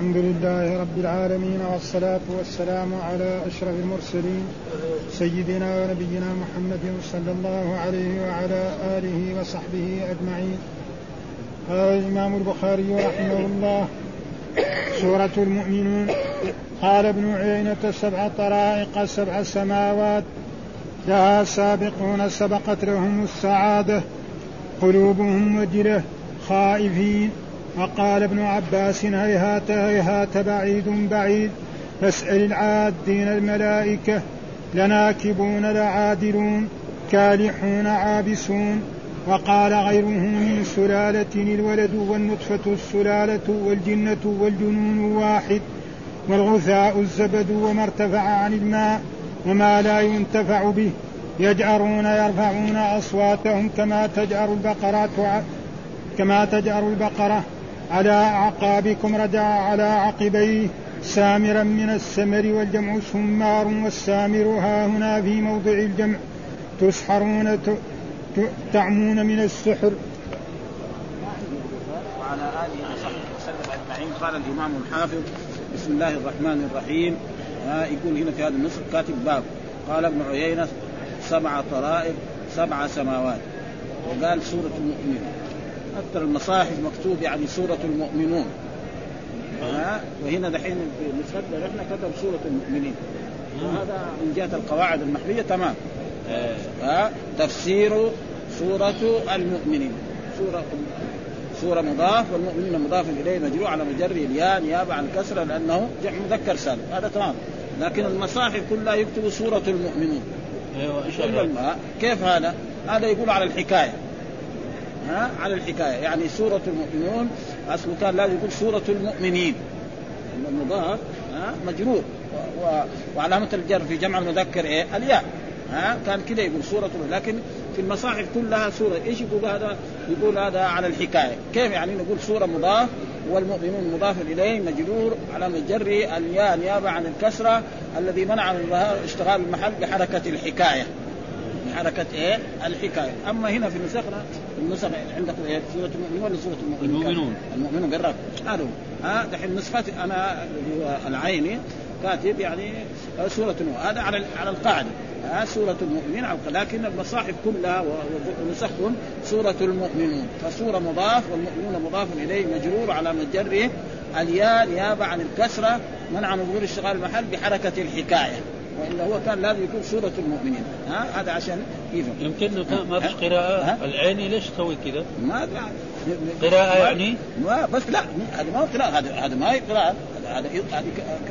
الحمد لله رب العالمين والصلاة والسلام على أشرف المرسلين سيدنا ونبينا محمد صلى الله عليه وعلى آله وصحبه أجمعين. قال الإمام البخاري رحمه الله سورة المؤمنون قال ابن عيينة سبع طرائق سبع سماوات لها سابقون سبقت لهم السعادة قلوبهم وجلة خائفين. وقال ابن عباس هيهات هيهات بعيد بعيد فاسأل العادين الملائكة لناكبون لعادلون كالحون عابسون. وقال غيره من سلالة الولد والنطفة السلالة والجنة والجنون واحد والغثاء الزبد وما ارتفع عن الماء وما لا ينتفع به. يجأرون يرفعون أصواتهم كما تجأر البقرة كما تجأر البقرة. على أعقابكم رجع على عقبيه سامرا من السمر والجمع سمار والسامر ها هنا في موضع الجمع تسحرون تعمون من السحر. وعلى آله وصحبه وسلم أجمعين. قال الإمام الحافظ بسم الله الرحمن الرحيم. ها يقول هنا في هذا النصر كاتب باب. قال ابن عيينة سبع طرائق سبع سماوات. وقال سورة المؤمنين. أكثر المصاحف مكتوب يعني سورة المؤمنون. ها؟ وهنا دحين نسختنا إحنا كتب سورة المؤمنين. وهذا من جهة القواعد المحلية تمام. ها؟ تفسير سورة المؤمنين. سورة سورة مضاف والمؤمنين مضاف إليه مجروع على مجر الياء نيابة عن الكسرة لأنه جمع مذكر سالم. هذا تمام. لكن المصاحف كلها يكتب سورة المؤمنون. أيوه كيف هذا؟ هذا يقول على الحكاية. ها؟ على الحكاية. يعني سورة المؤمنون أصله كان لازم يقول سورة المؤمنين. المضاف ها؟ مجرور. و... وعلامة الجر في جمع المذكر إيه؟ الياء. ها؟ كان كذا يقول سورة لكن في المصاحف كلها سورة. إيش يقول هذا؟ يقول هذا على الحكاية. كيف يعني نقول سورة مضاف؟ والمؤمنون مضاف إليه مجرور. على مجر الياء نيابة عن الكسرة الذي منع من اشتغال المحل بحركة الحكاية. بحركة إيه؟ الحكاية، أما هنا في نسخنا النسخ عندكم إيه؟ سورة المؤمنون ولا سورة المؤمنون؟ المؤمنون. المؤمنون بالرب هذا ها دحين نسختي أنا العيني كاتب يعني سورة هذا على على القاعدة. ها سورة المؤمنين لكن المصاحف كلها ونسختهم سورة المؤمنون. فسورة مضاف والمؤمنون مضاف إليه مجرور على مجرة الياء نيابة عن الكسرة منع من ظهور اشتغال المحل بحركة الحكاية. وإلا هو كان لازم يكون سوره المؤمنين. ها؟ هذا عشان يفهم. يمكن ما فيش قراءة. العيني ليش تسوي كذا؟ ما قراءة يعني؟ ما بس لا هذا ما هو قراءة. هذا هذا ما هي قراءة. هذا هذه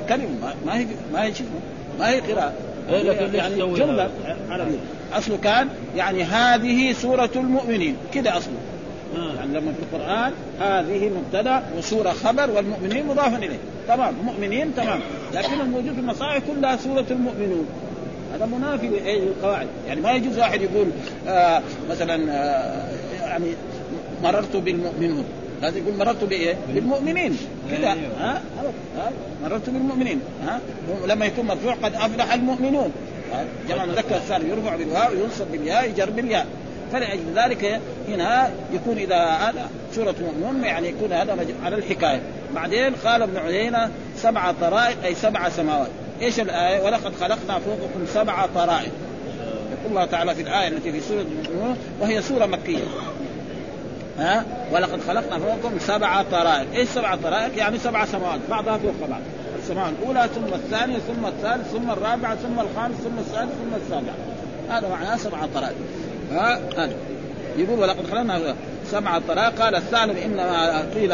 كلمة. ما هي ما هي ما هي قراءة. لكن يعني جملة. عربية أصله كان يعني هذه سورة المؤمنين. كده أصله. آه. يعني لما في القرآن هذه مبتدأ وسورة خبر والمؤمنين مضاف إليه. تمام مؤمنين تمام. لكن الموجود في المصاحف كلها سورة المؤمنون. هذا منافي للقواعد يعني ما يجوز واحد يقول آه مثلا آه يعني مررت بالمؤمنون. لازم يقول مررت بإيه؟ بالمؤمنين. كذا. أيوه. ها؟ ها؟ مررت بالمؤمنين. ها؟ لما يكون مرفوع قد أفلح المؤمنون. جمع مذكر الثاني يرفع بالواو وينصب بالياء يجر بالياء. فلأجل ذلك هنا يكون إذا هذا سورة مؤمنون يعني يكون هذا على الحكاية. بعدين قال ابن عيينة سبع طرائق أي سبع سماوات. إيش الآية؟ ولقد خلقنا فوقكم سبع طرائق. يقول الله تعالى في الآية التي في سورة المؤمنون وهي سورة مكية. ها؟ ولقد خلقنا فوقكم سبع طرائق، إيش سبع طرائق؟ يعني سبع سماوات. بعضها فوق بعض، السماء الأولى ثم الثانية ثم الثالث ثم الرابعة ثم الخامس ثم السادس ثم السابع. هذا معناه سبع طرائق. ها؟ هذا. يقول ولقد خلقنا سبع طرائق. قال الثالث انما قيل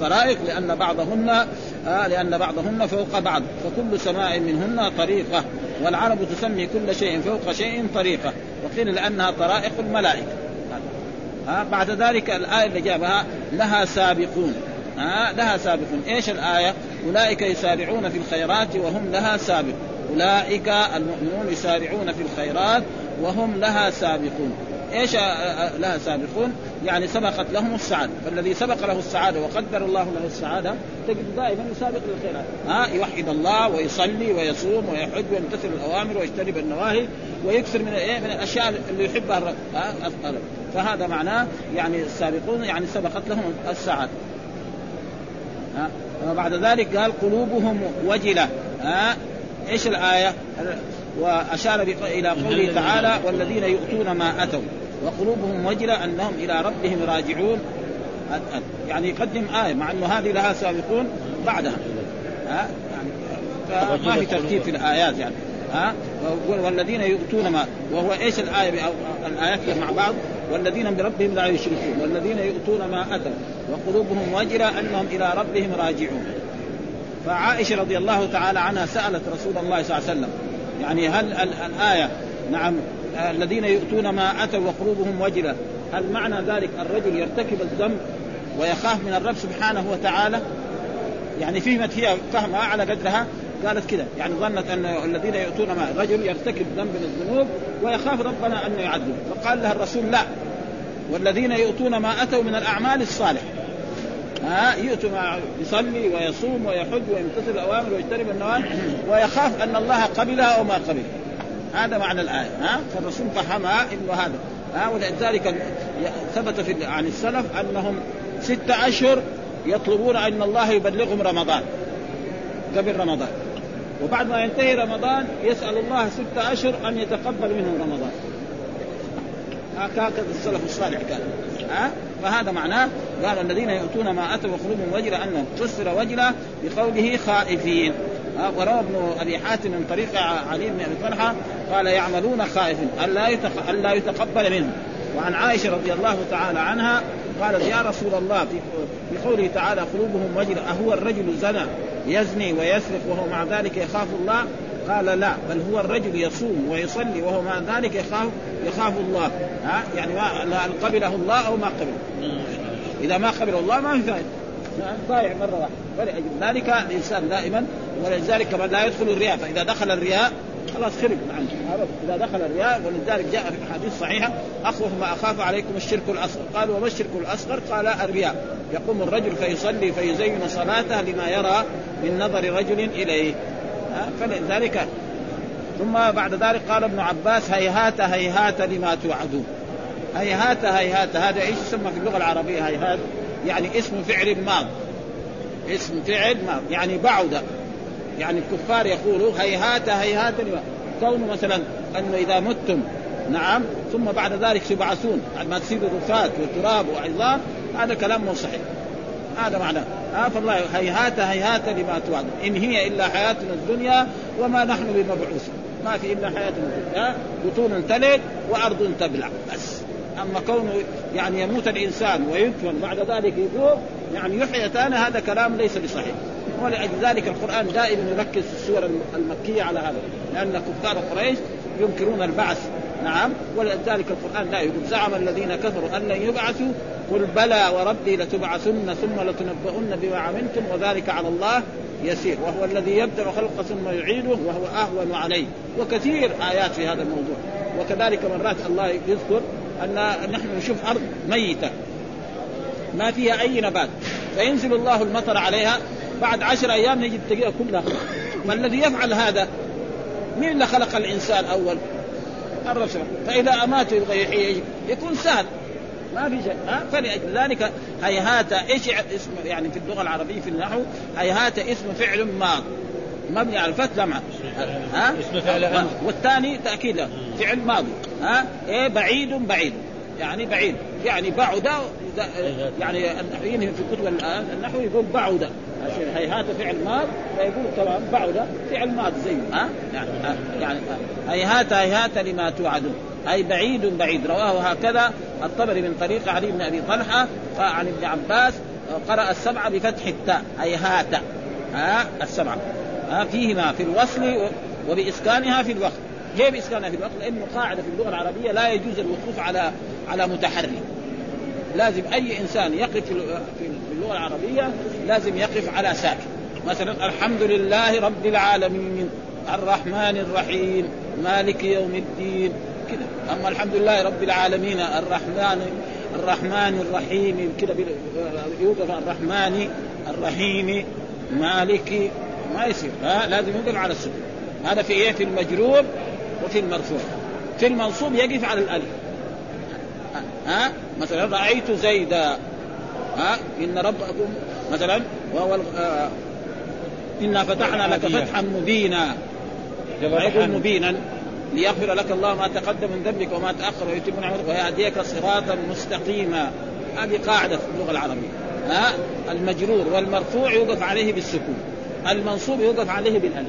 طرائق لأن بعضهن لأن بعضهن فوق بعض. فكل سماء منهن طريقة. والعرب تسمي كل شيء فوق شيء طريقة. وقيل لأنها طرائق الملائكة. ها بعد ذلك الآية اللي جابها لها سابقون. ها لها سابقون. إيش الآية؟ أولئك يسارعون في الخيرات وهم لها سابقون. أولئك المؤمنون يسارعون في الخيرات وهم لها سابقون. إيش لها سابقون؟ يعني سبقت لهم السعادة، فالذي سبق له السعادة وقدر الله له السعادة تجد دائما يسابق للخيرات، ها يوحد الله ويصلي ويصوم ويحج ويمتثل الأوامر ويجتنب النواهي ويكثر من إيه؟ من الأشياء اللي يحبها الرب فهذا معناه يعني السابقون يعني سبقت لهم السعادة. ها بعد ذلك قال قلوبهم وجلة. ها إيش الآية؟ وأشار إلى قوله تعالى والذين يؤتون ما أتوا. وقلوبهم وجلة أنهم إلى ربهم راجعون. يعني يقدم آية مع إنه هذه لها سابقون بعدها. ها؟ يعني ما في ترتيب في الآيات يعني. ها؟ والذين يؤتون ما وهو إيش الآية الآيات مع بعض؟ والذين بربهم لا يشركون. والذين يؤتون ما أتوا. وقلوبهم وجلة أنهم إلى ربهم راجعون. فعائشة رضي الله تعالى عنها سألت رسول الله صلى الله عليه وسلم يعني هل الآية نعم الذين يؤتون ما أتوا وقلوبهم وجلة هل معنى ذلك الرجل يرتكب الذنب ويخاف من الرب سبحانه وتعالى؟ يعني فهمت هي فهمها على قدرها؟ قالت كذا يعني ظنت أن الذين يؤتون ما رجل يرتكب ذنب من الذنوب ويخاف ربنا انه يعذب فقال لها الرسول لا. والذين يؤتون ما أتوا من الأعمال الصالحة. ها يؤتوا يصلي ويصوم ويحج ويمتثل الأوامر ويجتنب النواهي ويخاف أن الله قبلها أو ما قبل هذا معنى الآية ها؟ فالرسول فهمها إنه هذا. ها ولذلك ثبت في عن السلف أنهم ستة أشهر يطلبون أن الله يبلغهم رمضان قبل رمضان. وبعد ما ينتهي رمضان يسأل الله ستة أشهر أن يتقبل منهم رمضان. هكذا السلف الصالح كان. ها؟ فهذا معناه قال الذين يؤتون ما أتوا وقلوبهم وجله انهم فسر وجله بقوله خائفين. وروى ابن أبي حاتم من طريق علي بن أبي طلحة قال يعملون خائفين ألا ألا يتقبل منهم. وعن عائشة رضي الله تعالى عنها قالت يا رسول الله في قوله تعالى قلوبهم وجله أهو الرجل زنى يزني ويسرق وهو مع ذلك يخاف الله؟ قال لا بل هو الرجل يصوم ويصلي وهو مع ذلك يخاف يخاف الله. ها؟ يعني ما قبله الله أو ما قبله؟ إذا ما قبله الله ما في فائدة. ضايع مرة واحدة. ولأجل ذلك الإنسان دائما ولذلك كمان لا يدخل الرياء فإذا دخل الرياء خلاص خرب عنه. إذا دخل الرياء ولذلك جاء في احاديث صحيحه اخوف ما أخاف عليكم الشرك الأصغر. قالوا وما الشرك الأصغر؟ قال الرياء. يقوم الرجل فيصلي فيزين صلاته لما يرى من نظر رجل إليه. فلذلك ثم بعد ذلك قال ابن عباس هيهات هيهات لما توعدون. هيهات هيهات هذا إيش يسمى في اللغة العربية هيهات؟ يعني اسم فعل ماض. اسم فعل ماض يعني بعد. يعني الكفار يقولوا هيهات هيهات لما كونه مثلا أنه إذا متم نعم ثم بعد ذلك تبعثون ما تصيروا رفات وتراب وعظام هذا كلام مو صحيح. هذا معناه آه فالله هيهات هيهات لما توعد إن هي إلا حياتنا الدنيا وما نحن بمبعوث ما في إلا حياتنا الدنيا. بطون تلد وأرض تبلع. بس. أما كونه يعني يموت الإنسان ويدفن بعد ذلك يقوم يعني يحيى ثاني هذا كلام ليس بصحيح. ولأجل ذلك القرآن دائما يركز في السور المكية على هذا. لأن كفار قريش ينكرون البعث نعم. ولذلك القرآن لا يقول زعم الذين كفروا أن لن يبعثوا. قل بلى وربي لتبعثن ثم لتنبؤن بما عملتم وذلك على الله يسير. وهو الذي يبدأ خلقه ثم يعيده وهو أهون عليه. وكثير آيات في هذا الموضوع. وكذلك مرات الله يذكر أن نحن نشوف أرض ميتة. ما فيها أي نبات. فينزل الله المطر عليها. بعد عشر أيام نجد تلقيها كلها. ما الذي يفعل هذا؟ مين اللي خلق الإنسان أول؟ الرب فإذا أماته يبغى يكون سهل. ما في شيء. ها؟ فلأجل ذلك هيهات إيش اسم يعني في اللغة العربية في النحو هيهات اسم فعل ماض. مبني على الفتح لمع ها؟ اسم فعل والثاني تأكيد فعل ماضي. ها؟ إيه بعيد بعيد. يعني بعيد. يعني بعد يعني النحويين في كتب النحو يقول بعد. هيهات فعل ماض فيقول طبعا بعد فعل ماض زيه ها؟ يعني يعني هيهات هيهات لما توعدون. أي بعيد بعيد. رواه هكذا الطبري من طريق علي بن أبي طلحة عن ابن عباس قرأ السبعة بفتح التاء هيهات. ها؟ السبعة ها فيهما في الوصل وبإسكانها في الوقت. كيف إسكانها في الوقت؟ لأنه قاعدة في اللغة العربية لا يجوز الوقوف على على متحرك. لازم أي إنسان يقف في اللغة العربية لازم يقف على ساكن. مثلا الحمد لله رب العالمين الرحمن الرحيم مالك يوم الدين كده. أما الحمد لله رب العالمين الرحمن الرحمن الرحيم كده يوقف الرحمن الرحيم مالك ما يصير. ها لازم يوقف على السكون هذا في إيه؟ في المجرور وفي المرفوع. في المنصوب يقف على الألف. ها؟ مثلا رأيت زيدا. ها؟ إن ربكم مثلا وهو آه إنا فتحنا لك فتحا مبينا. يقول مبينا. ليغفر لك الله ما تقدم من ذنبك وما تأخر ويتم نعمتك ويهديك صراطا مستقيما. هذه قاعدة في اللغة العربية. ها؟ المجرور والمرفوع يوقف عليه بالسكون. المنصوب يوقف عليه بالألف.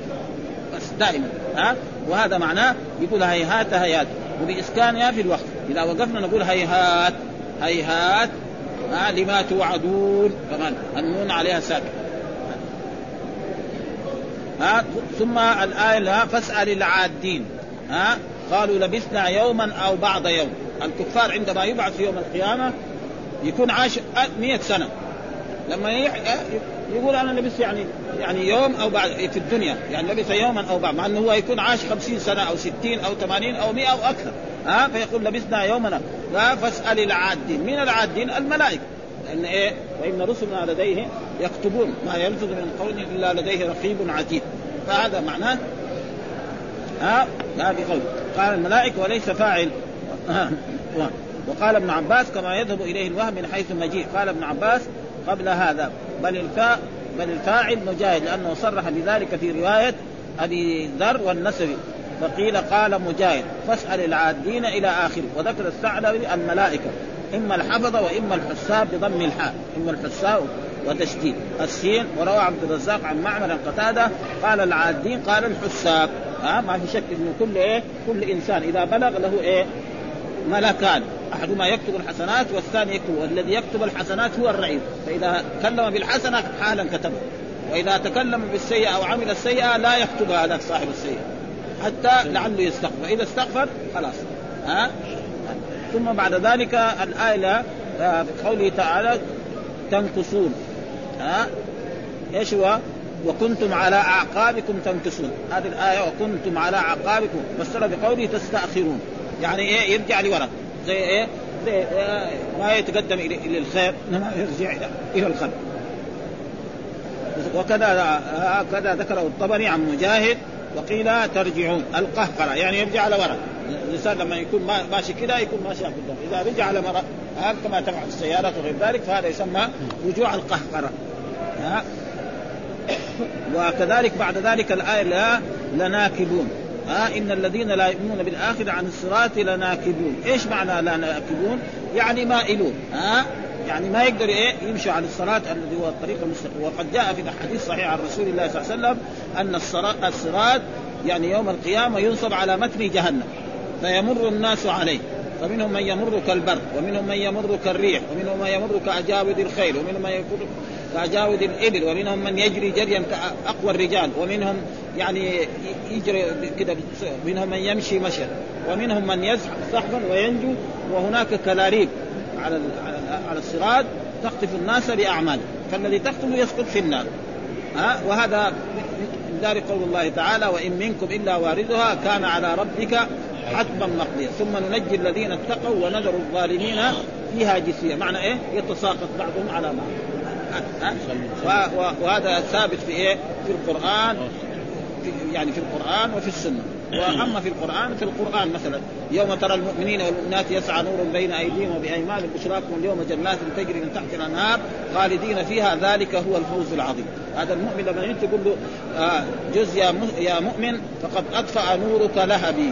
بس دائما. ها؟ وهذا معناه يقول هيهات هيهات. وباسكانها في الوقت. إذا وقفنا نقول هيهات. هيهات ها لما توعدون. كمان النون عليها ساكن ها ثم الآية فاسأل العادين. ها قالوا لبثنا يوما أو بعض يوم. الكفار عندما يبعث يوم القيامة يكون عاش مئة سنة. لما يقول أنا لبثت يعني يعني يوم أو بعد في الدنيا. يعني لبث يوما أو بعد مع إنه هو يكون عاش خمسين سنة أو ستين أو ثمانين أو مئة أو أكثر. ها فيقول لبثنا يومنا. لا فاسأل العادين. من العادين؟ الملائكة. لأن إيه؟ وإن رسلنا لديه يكتبون. ما يلفظ من قول إلا لديه رقيب عتيد. فهذا معناه ها هذه قول. قال الملائكة وليس فاعل. وقال ابن عباس كما يذهب إليه الوهم من حيث المجيء قال ابن عباس قبل هذا بل الفاء بل الفاعل مجاهد لأنه صرح بذلك في رواية أبي ذر والنسبي. فقيل قال مجاهد فاسأل العادين إلى اخره وذكر الثعلبي الملائكة إما الحفظه وإما الحساب بضم الحاء إما الحساب وتشديد. السين وروى عبد الرزاق عن معمر قتادة قال العادين قال الحساب. ها ما في شك إنه كل إيه؟ كل إنسان إذا بلغ له إيه؟ ملكان. أحدهما يكتب الحسنات والثاني يكتب والذي يكتب الحسنات هو الرعيل فإذا تكلم بالحسنة حالا كتبها وإذا تكلم بالسيئة أو عمل السيئة لا يكتبها هذاك صاحب السيئة. حتى لعله يستغفر. فإذا استغفر خلاص. ها؟ ثم بعد ذلك الآية في قوله تعالى تنكسون. ها؟ إيش هو؟ وكنتم على أعقابكم تنكسون. هذه الآية وكنتم على أعقابكم. فسر بقوله تستأخرون. يعني إيه؟ يرجع لورا زي إيه؟ زي إيه ما يتقدم إلى الخير إنما يرجع إلى الخير. وكذا هكذا ذكره الطبري عن مجاهد وقيل ترجعون. القهقرة يعني يرجع على وراء الإنسان لما يكون ماشي كذا يكون ماشي قدام إذا رجع على وراء كما تفعل السيارات وغير ذلك فهذا يسمى رجوع القهقرة. ها؟ وكذلك بعد ذلك الآية لا لناكبون. ها إن الذين لا يؤمنون بالآخرة عن الصراط لناكبون، إيش معنى لا ناكبون؟ يعني مائلون، ها؟ يعني ما يقدر إيه؟ يمشي على الصراط الذي هو الطريق المستقيم، وقد جاء في الأحاديث الصحيحة عن رسول الله صلى الله عليه وسلم أن الصراط, يعني يوم القيامة ينصب على متن جهنم فيمر الناس عليه. فمنهم من يمر كالبرق ومنهم من يمر كالريح ومنهم من يمر كأجاود الخيل ومنهم من يمر كأجاود الإبل ومنهم من يجري جريا كأقوى الرجال ومنهم يعني يجري كده منهم من يمشي مشيا ومنهم من يزحف سحبا وينجو وهناك كلاريب على على الصراط تخطف الناس بأعمال. فالذي تقتل يسقط في النار. ها؟ وهذا من ذلك قول الله تعالى وإن منكم إلا واردها كان على ربك حتما مقضيا ثم ننجي الذين اتقوا ونذر الظالمين فيها جثيا معنى إيه؟ يتساقط بعضهم على بعض. وهذا ثابت في إيه؟ في القرآن في يعني في القرآن وفي السنة. وأما في القرآن في القرآن مثلا يوم ترى المؤمنين والمؤمنات يسعى نور بين أيديهم وبأيمانهم بشراكم اليوم جنات تجري من تحت الأنهار خالدين فيها ذلك هو الفوز العظيم. هذا المؤمن لما انت تقول له آه جز يا مؤمن فقد أطفأ نورك لهبي.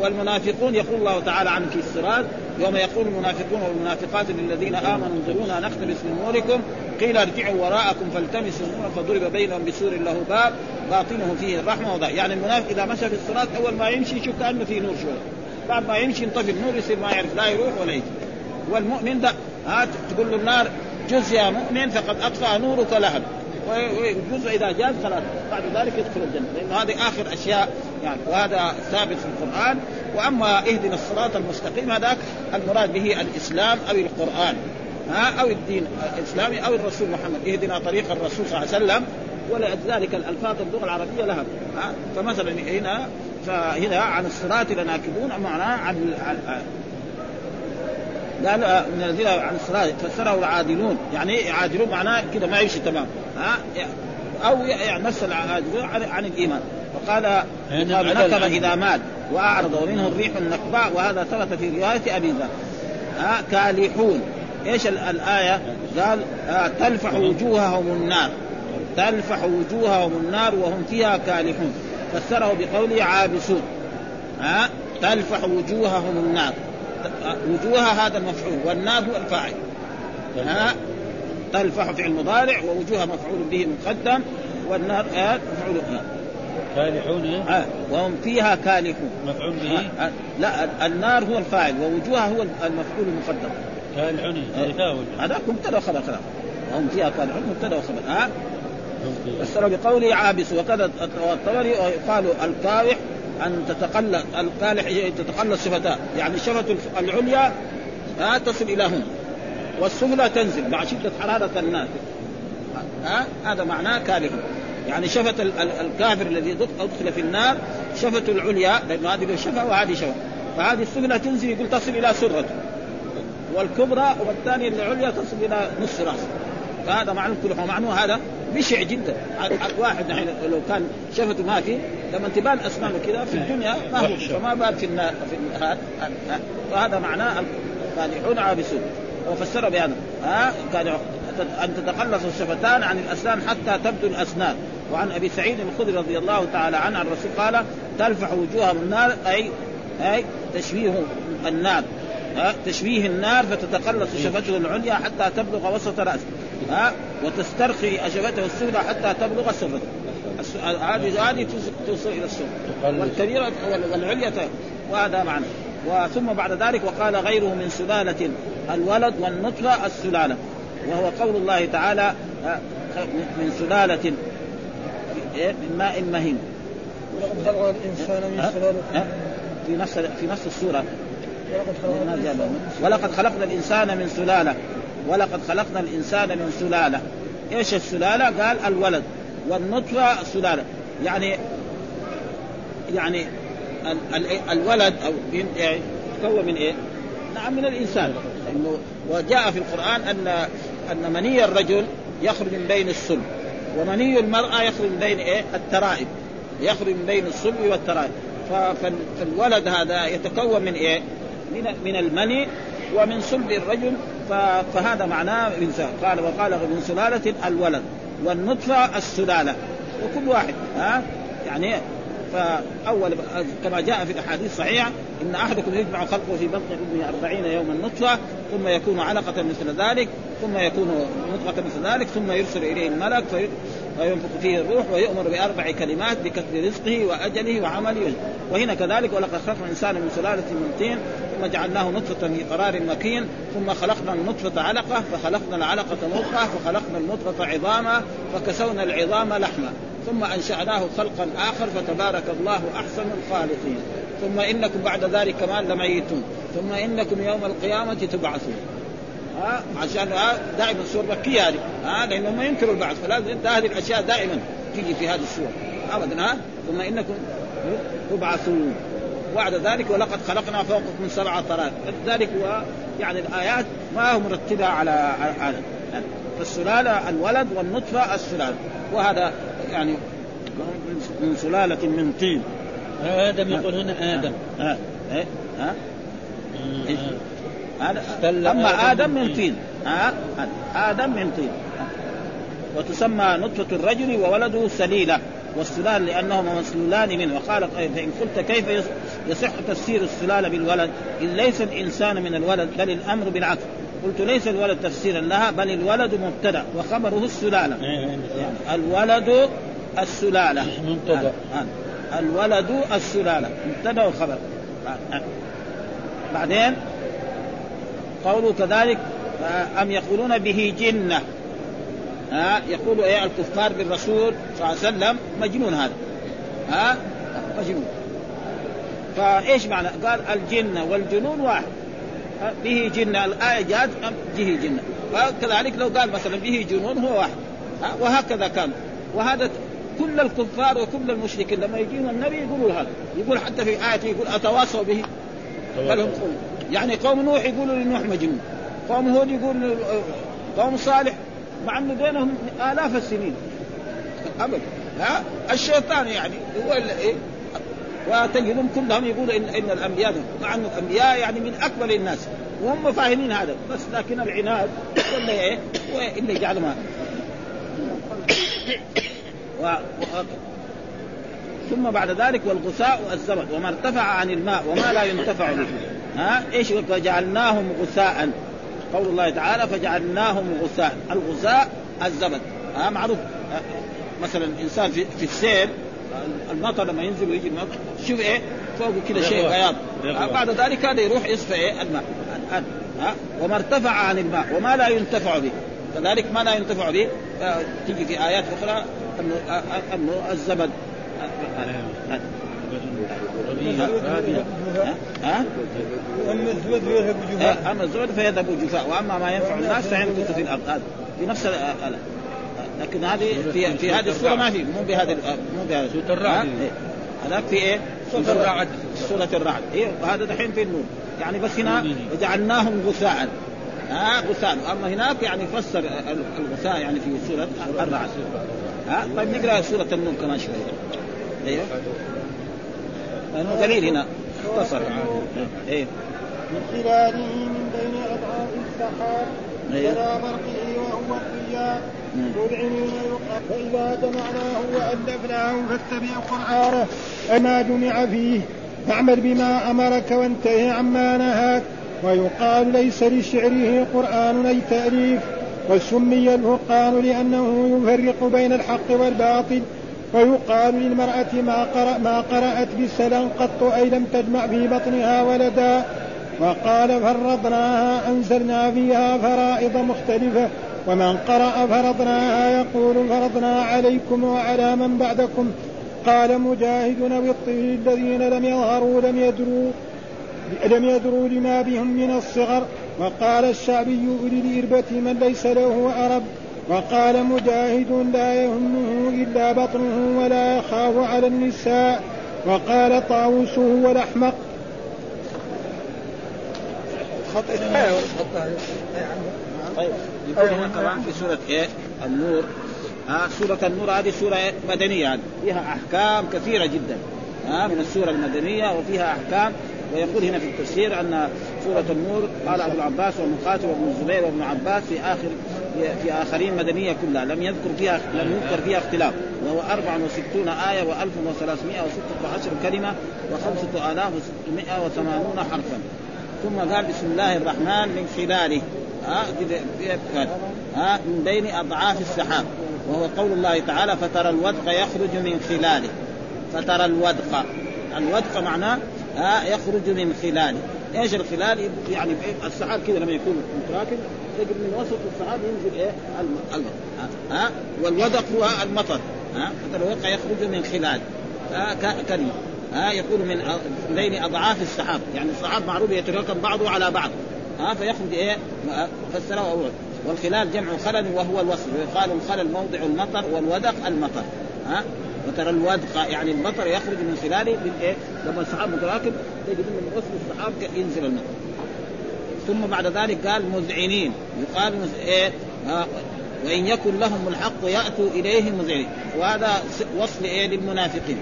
والمنافقون يقول الله تعالى عنهم في الصراط يوم يقول المنافقون والمنافقات للذين آمنوا انظرونا نقتبس من نوركم قيل ارجعوا وراءكم فالتمسوا نورا فضرب بينهم بسور له باب باطنه فيه الرحمة وضع. يعني المنافق إذا مشى في الصراط أول ما يمشي يشوف كانه في نور شوية. بعد ما يمشي ينطفي النور يصير ما يعرف لا يروح ولا يجي. والمؤمن ده ها تقول له النار جز يا مؤمن فقد أطفأ نورك لهب. والجزء إذا جاز خلاص بعد ذلك يدخل الجنة. لأنه هذه آخر أشياء يعني وهذا ثابت في القرآن. وأما اهدنا الصراط المستقيم هذاك المراد به الإسلام أو القرآن. ها؟ أو الدين الإسلامي أو الرسول محمد. اهدنا طريق الرسول صلى الله عليه وسلم. ولذلك الألفاظ اللغة العربية لها. فمثلا هنا فهنا عن الصراط لناكبون معناه عن لا من الذين عن الصلاه فسره العادلون. يعني عادلون؟ معناه كده ما يمشي تمام. ها؟ أو يعني نفس العادلون عن, عن الإيمان. وقال قال نكب إذا مات وأعرض ومنه الريح النكباء وهذا ثبت في رواية أبي ذر. ها؟ كالحون. إيش ال- الآية؟ قال آه تلفح وجوههم النار. تلفح وجوههم النار وهم فيها كالحون. فسره بقوله عابسون. ها؟ تلفح وجوههم النار. آه، وجوهها هذا المفعول والنار هو الفاعل. ها؟ تلفح فعل مضارع ووجوهها مفعول به مقدم والنار آه مفعول به. كالحون؟ آه وهم فيها كالحون مفعول به؟ آه آه لا النار هو الفاعل ووجوهها هو المفعول المقدم. كالحون آه. يساوي هذا مبتدا وخبر خلاص. وهم فيها كالحون مبتدا وخبر ها؟ فسر بقوله عابس وكذا الطبري قالوا الكاوح أن تتقلص الكالح تتقلص شفتاه يعني الشفة العليا ها تصل إلى هنا والسفلى تنزل مع شدة حرارة الناس. ها؟ هذا معناه كالح يعني شفة ال- ال- الكافر الذي دخ- أدخل في النار شفته العليا لأنه هذه شفة وهذه شفة. فهذه السفلى تنزل يقول تصل إلى سرته والكبرى والثانية العليا تصل إلى نصف راسه فهذا معنى كله معناه هذا بشع جدا. واحد الحين لو كان شفته ما في لما تبان اسنانه كذا في الدنيا ما هو. فما بال في النار في النار وهذا معناه الصالحون عابسون. وفسر بهذا. ها؟ كان أن تتخلص الشفتان عن الأسنان حتى تبدو الأسنان. وعن أبي سعيد الخدري رضي الله تعالى عنه عن الرسول قال تلفح وجوههم النار اي أي تشبيه النار. ها؟ تشبيه النار فتتقلص شفته العليا حتى تبلغ وسط رأسه. ها وتسترخي شفته السفلى حتى تبلغ سرته الس- هذه هذه توصل- إلى تقلص. والكبيرة وال- والعليا وهذا معنى. وثم بعد ذلك وقال غيره من سلالة الولد والنطفة السلالة. وهو قول الله تعالى من سلالة إيه؟ من ماء مهين. ولقد خلق الإنسان من ها؟ في نفس في نفس السورة. ولقد خلقنا الإنسان من سلالة. ولقد خلقنا الإنسان من سلالة إيش السلالة؟ قال الولد والنطفة سلالة يعني يعني ال- ال- الولد أو من يعني يتكون من إيه؟ نعم من الإنسان إنه وجاء في القرآن ان أن مني الرجل يخرج من بين الصلب ومني المرأة يخرج من بين إيه؟ الترائب يخرج من بين الصلب والترائب فالولد هذا يتكون من إيه؟ من من المني ومن صلب الرجل فهذا معناه من قال وقال من سلالة الولد والنطفة السلالة. وكل واحد ها؟ يعني فأول كما جاء في الأحاديث الصحيحه إن أحدكم يجمع خلقه في بطن أمه أربعين يوما نطفه ثم يكون علقة مثل ذلك ثم يكون نطفة مثل ذلك ثم يرسل إليه الملك في وينفخ فيه الروح ويؤمر بأربع كلمات بكتب رزقه وأجله وعمله. وهنا كذلك ولقد خلقنا الإنسان من سلالة من طين ثم جعلناه نطفة في قرار مكين ثم خلقنا النطفة علقة فخلقنا العلقة مضغه فخلقنا المضغه عظاما فكسونا العظام لحما. ثم أنشأناه خلقا آخر فتبارك الله أحسن الخالقين. ثم إنكم بعد ذلك كمان لميتون. ثم إنكم يوم القيامة تبعثون. ها عشان ها دائما السور مكية هذه. ها لانهم ما ينكروا البعث فلازم انت هذه الأشياء دائما تيجي في هذه السور ابدا ها. ثم إنكم تبعثون. بعد ذلك ولقد خلقنا فوقكم سبع طرائق ذلك هو يعني الآيات ما هو مرتبة على هذا. فالسلالة الولد والنطفة السلالة. وهذا يعني من سلالة من طين. آدم يقول هنا آدم. ها. ها. استل أما آدم آدم من طين. ها آدم من طين. وتسمى نطفة الرجل وولده سليلة والسلال لأنهما مسلولان منه. وقال فإن قلت كيف يص- يصح تفسير السلالة بالولد؟ إن ليس الإنسان من الولد بل الأمر بالعكس. قلت ليس الولد تفسيرا لها بل الولد مبتدأ وخبره السلالة. إيه، إيه. يعني الولد السلالة. مبتدأ. آه، آه. الولد السلالة. مبتدأ وخبر. آه، آه. بعدين قوله كذلك آه، أم يقولون به جنة. ها يقول إيه الكفار بالرسول صلى الله عليه وسلم مجنون هذا. ها مجنون. فإيش معنى؟ قال الجنة والجنون واحد؟ به جنة. الآية جاءت به جنة. وكذلك لو قال مثلا به جنون هو واحد؟ وهكذا كان. وهذا كل الكفار وكل المشركين لما يجيهم النبي يقولوا هذا. يقول حتى في آية يقول أتواصوا به. بل هم يعني قوم نوح يقولوا لنوح مجنون. قوم هود يقول قوم صالح مع إنه بينهم آلاف السنين. ابدا ها؟ الشيطان يعني هو إيه؟ وتجدهم كلهم يقولوا ان إن الأنبياء مع إنه الأنبياء يعني من أكبر الناس. وهم فاهمين هذا. بس لكن العناد ولا إيه؟ اللي يجعلهم هذا. و... و... ثم بعد ذلك والغثاء الزبد وما ارتفع عن الماء وما لا ينتفع به. ها؟ إيش فجعلناهم غثاء. قول الله تعالى فجعلناهم غثاء. الغثاء الزبد. ها؟ معروف. مثلا الانسان في, في السيل المطر لما ينزل ويجي المطر شوف إيه؟ فوقه كذا شيء بياض بعد ذلك هذا يروح يصفى إيه؟ الماء. ها؟ وما ارتفع عن الماء وما لا ينتفع به. كذلك ما لا ينتفع به آه تيجي في آيات أخرى أنه آه ها؟ أما الزبد فيذهب جفاء أما الزبد فيذهب جفاء وأما ما ينفع الناس فيمكث في الأرض. هذا في نفس لكن هذه في في هذه السوره ما في. مو بهذه مو بهذه. سوره الرعد. هذاك في إيه؟ سوره الرعد. سوره الرعد. إيه وهذا دحين في النور. يعني بس هنا وجعلناهم غثاء. ها؟ غثاء. اما هناك يعني فسر الغثاء يعني في سوره الرعد. ها؟ طيب نقرأ سوره النور كمان شوية. أيوه لأنه قليل هنا. اختصر. إيه. من خلاله من بين أضعاف السحاب أيوه. ولا برقه وهو الضياء مذعنين فإذا جمعناه وألفناه فاتبع قرآنه. أما جمع فيه. فاعمل بما أمرك وانتهي عما نهاك. ويقال ليس لشعره قرآن أي تأليف. وسمي الفرقان لأنه يفرق بين الحق والباطل. ويقال للمرأة ما, قرأ ما قرأت بالسلام قط أي لم تجمع في بطنها ولدا. وقال فرضناها أنزلنا فيها فرائض مختلفة. ومن قرأ فرضناها يقول فرضنا عليكم وعلى من بعدكم. قال مجاهد والطفل الذين لم يظهروا لم يدروا لم يدروا لما بهم من الصغر. وقال الشعبي أولي الإربة من ليس له أرب. وقال مجاهد لا يهمه إلا بطنه ولا يخاف على النساء. وقال طاووس هو الأحمق. خط طيب يقول هنا كمان في سورة إيه؟ النور. ها سورة النور هذه سورة إيه؟ مدنية. يعني فيها أحكام كثيرة جدا. ها من السورة المدنية وفيها أحكام ويقول هنا في التفسير أن سورة النور قال أبو العباس ومقاتل وابن الزبير وابن عباس في آخر في آخرين مدنية كلها. لم يذكر فيها لم يذكر فيها اختلاف. وهو 64 آية و1316 كلمة و5680 حرفا. ثم قال بسم الله الرحمن من خلاله. ها ها من بين أضعاف السحاب. وهو قول الله تعالى فترى الودق يخرج من خلاله. فترى الودق. الودق معناه ها يخرج من خلاله إيش الخلال؟ يعني السحاب كذا لما يكون متراكم تجد من وسط السحاب ينزل إيه؟ المطر. ها والودق هو المطر. ها فترى الودق يخرج من خلاله ها كلمة. ها يكون من بين أضعاف السحاب يعني السحاب معروف يتراكم بعضه على بعض. ها فيخرج إيه؟ فسره اول والخلال جمع خلل وهو الوصل. ويقال الخلل موضع المطر والودق المطر. ها وترى الودق يعني المطر يخرج من خلاله من إيه؟ لما السحاب متراكم تجد من وسط السحاب ينزل المطر ثم بعد ذلك قال مذعنين يقال إيه؟ ها وإن يكن لهم الحق يأتوا إليه مذعنين وهذا وصل إيه؟ للمنافقين.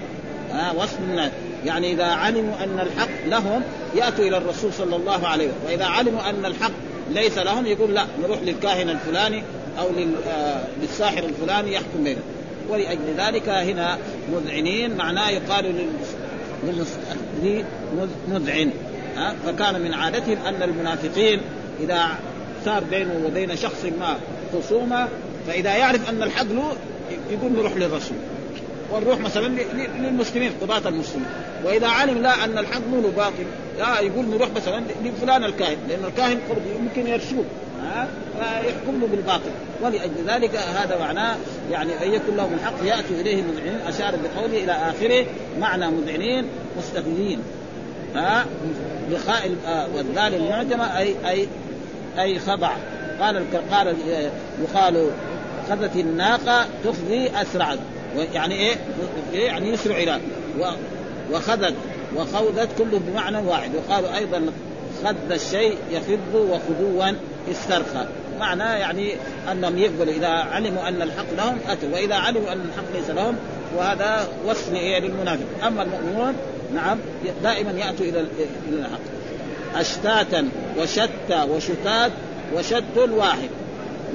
ها وصف الناس يعني إذا علموا أن الحق لهم يأتوا إلى الرسول صلى الله عليه وسلم. وإذا علموا أن الحق ليس لهم يقول لا نروح للكاهن الفلاني أو للساحر الفلاني يحكم بينهم. ولأجل ذلك هنا مذعنين معناه يقال مذعن. ها؟ فكان من عادتهم أن المنافقين إذا صار بينه وبين شخص ما خصومة فإذا يعرف أن الحق له يقول نروح للرسول. ونروح مثلا للمسلمين قضاة المسلمين. وإذا علم لا أن الحق مو باطل لا يقول نروح مثلا لفلان الكاهن لأن الكاهن يمكن يرشوه ها فيحكم له بالباطل. ولأجل ذلك هذا معناه يعني ان يكن لهم الحق يأتوا إليه مذعنين أشار بقوله إلى آخره معنى مذعنين مستفيدين. ها بخاء والذال المعجمه اي اي أي خضع. قال قال يقال خذت الناقة تخذي أسرع. يعني إيه؟ يعني يسرع إلى. وخذت وخوذت كله بمعنى واحد. وقالوا أيضا خذ الشيء يخذ وخذوا. استرخى. معنى يعني أنهم يقبلوا إذا علموا أن الحق لهم أتوا وإذا علموا أن الحق ليس لهم وهذا وصف إيه للمنافق. أما المؤمنون نعم دائما يأتوا إلى إلى الحق. أشتاتا وشتى وشتات وشت واحد.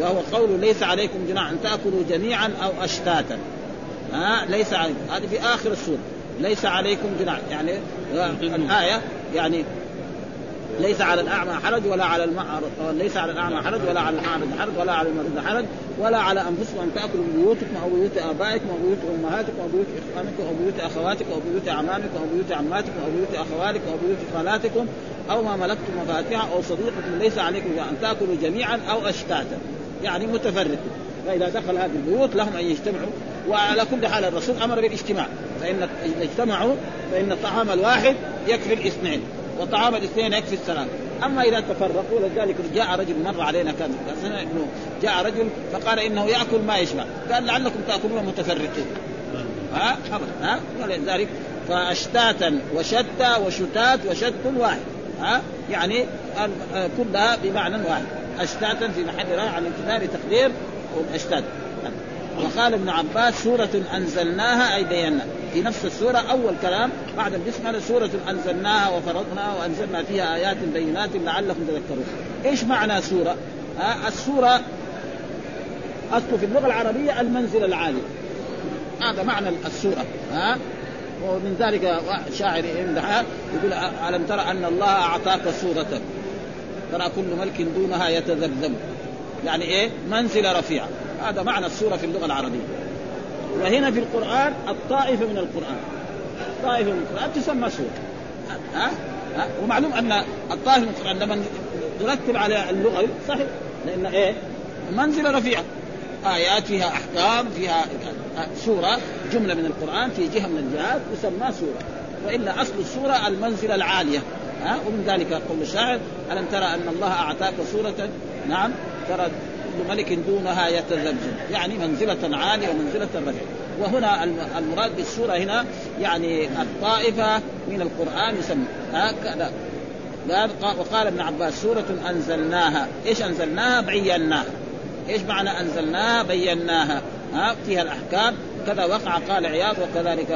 وهو قول ليس عليكم جناح أن تأكلوا جميعا أو أشتاتا. ها؟ ليس عليكم. هذه في آخر السورة. ليس عليكم جناح. يعني الآية يعني ليس على الأعمى حرج ولا على المعرض ليس على الأعمى حرج ولا على المعرض حرج ولا على المريض حرج ولا على أنفسكم أن تأكلوا من بيوتكم أو بيوت آبائكم أو بيوت أمهاتكم أو بيوت إخوانكم أو بيوت أخواتكم أو بيوت أعمامكم أو بيوت عماتكم أو بيوت أخوالكم أو بيوت خالاتكم أو ما ملكتم مفاتيحها أو صديقكم ليس عليكم ان تأكلوا جميعا أو أشتاتا. يعني متفرقين فإذا دخل هذه البيوت لهم أن يجتمعوا. وعلى كل حال الرسول أمر بالإجتماع. فإن اجتمعوا فإن الطعام الواحد يكفي الاثنين. وطعام الاثنين يكفي الثلاث أما إذا تفرقوا لذلك جاء رجل مر علينا كان إنه جاء رجل فقال إنه يأكل ما يشبع. قال لعلكم تأكلون متفرقين. ها؟ ها؟ ولذلك فأشتاتا وشتى وشتات وشت واحد. ها؟ يعني كلها بمعنى واحد. أشتاتا في محل راي عن امتثال تقدير والاشتات وقال ابن عباس سورة أنزلناها أي بينا في نفس السورة أول كلام بعد البسملة سورة أنزلناها وفرضناها وأنزلنا فيها آيات بينات لعلكم تذكرون. إيش معنى سورة؟ ها السورة أصله في اللغة العربية المنزل العالي. هذا معنى السورة ها؟ ومن ذلك شاعر يمدح يقول ألم ترى أن الله أعطاك سورة؟ ترى كل ملك دونها يتذبذب. يعني إيه؟ منزل رفيعة هذا معنى السورة في اللغة العربية. وهنا في القرآن الطائفة من القرآن. طائفة من القرآن. تسمى سورة. ها؟ ها؟ ومعلوم أن الطائفة من القرآن لما نرتب على اللغة صحيح؟ لأن إيه؟ منزلة رفيعة. آيات فيها أحكام فيها سورة جملة من القرآن في جهة من الجهات تسمى سورة. وإلا أصل السورة المنزلة العالية. ها؟ ومن ذلك قول الشاعر ألم ترى أن الله أعطاك سورة؟ نعم. ترى كل ملك دونها يتزلزل يعني منزلة عالية ومنزلة رفيعة وهنا المراد بالسورة هنا يعني الطائفة من القرآن يسمى. هكذا وقال ابن عباس سورة أنزلناها. إيش أنزلناها؟ بيناها. إيش معنى أنزلناها؟ بيناها. ها فيها الأحكام. كذا وقع قال عياض وكذلك